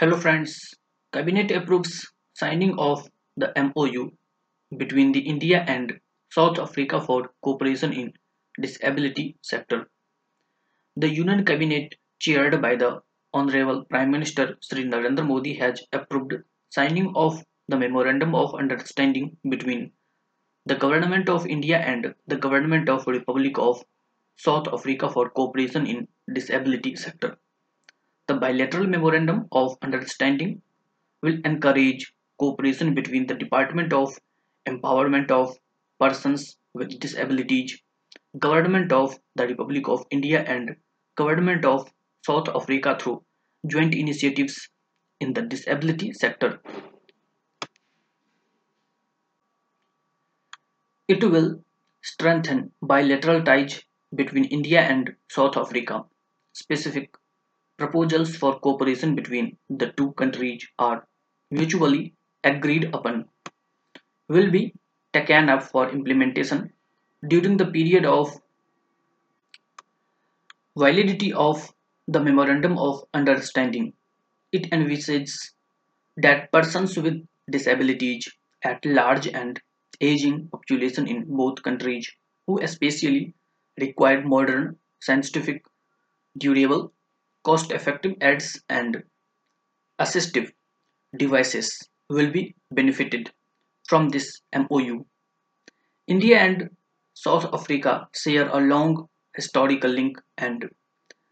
Hello friends, Cabinet approves signing of the MOU between the India and South Africa for cooperation in disability sector. The Union Cabinet chaired by the Honorable Prime Minister Sri Narendra Modi has approved signing of the memorandum of understanding between the Government of India and the Government of Republic of South Africa for cooperation in disability sector. The bilateral memorandum of understanding will encourage cooperation between the Department of Empowerment of Persons with Disabilities, Government of the Republic of India and Government of South Africa through joint initiatives in the disability sector. It will strengthen bilateral ties between India and South Africa. Specific proposals for cooperation between the two countries are mutually agreed upon will be taken up for implementation during the period of validity of the memorandum of understanding. It envisages that persons with disabilities at large and aging population in both countries who especially require modern, scientific, durable, cost-effective aids and assistive devices will be benefited from this MOU. India and South Africa share a long historical link and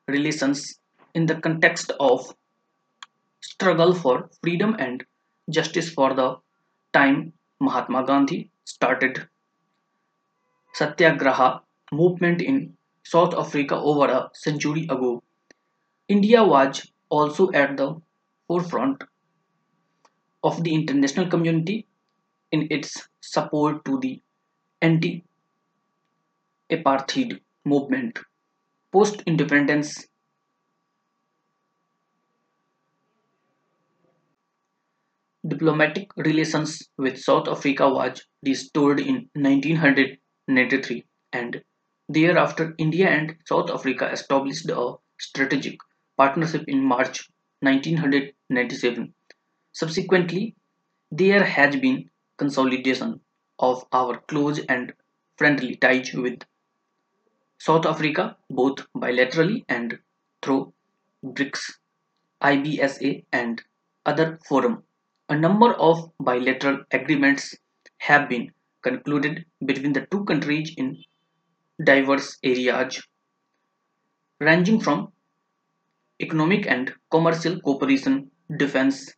relations in the context of struggle for freedom and justice for the time Mahatma Gandhi started Satyagraha movement in South Africa over a century ago. India was also at the forefront of the international community in its support to the anti-apartheid movement. Post-independence diplomatic relations with South Africa was restored in 1993 and thereafter India and South Africa established a strategic partnership in March 1997. Subsequently, there has been consolidation of our close and friendly ties with South Africa both bilaterally and through BRICS, IBSA and other forums. A number of bilateral agreements have been concluded between the two countries in diverse areas ranging from economic and commercial cooperation, defense,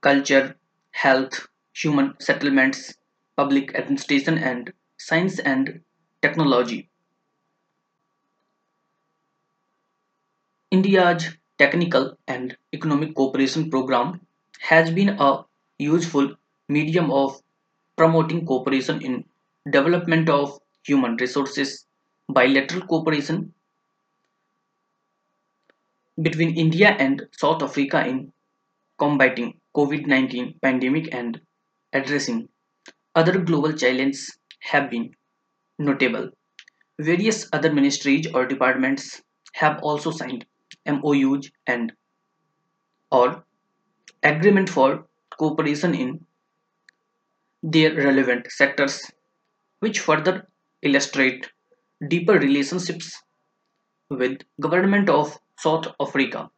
culture, health, human settlements, public administration, and science and technology. India's technical and economic cooperation program has been a useful medium of promoting cooperation in development of human resources. Bilateral cooperation between India and South Africa in combating COVID-19 pandemic and addressing other global challenges have been notable. Various other ministries or departments have also signed MOUs and or agreement for cooperation in their relevant sectors which further illustrate deeper relationships with government of South Africa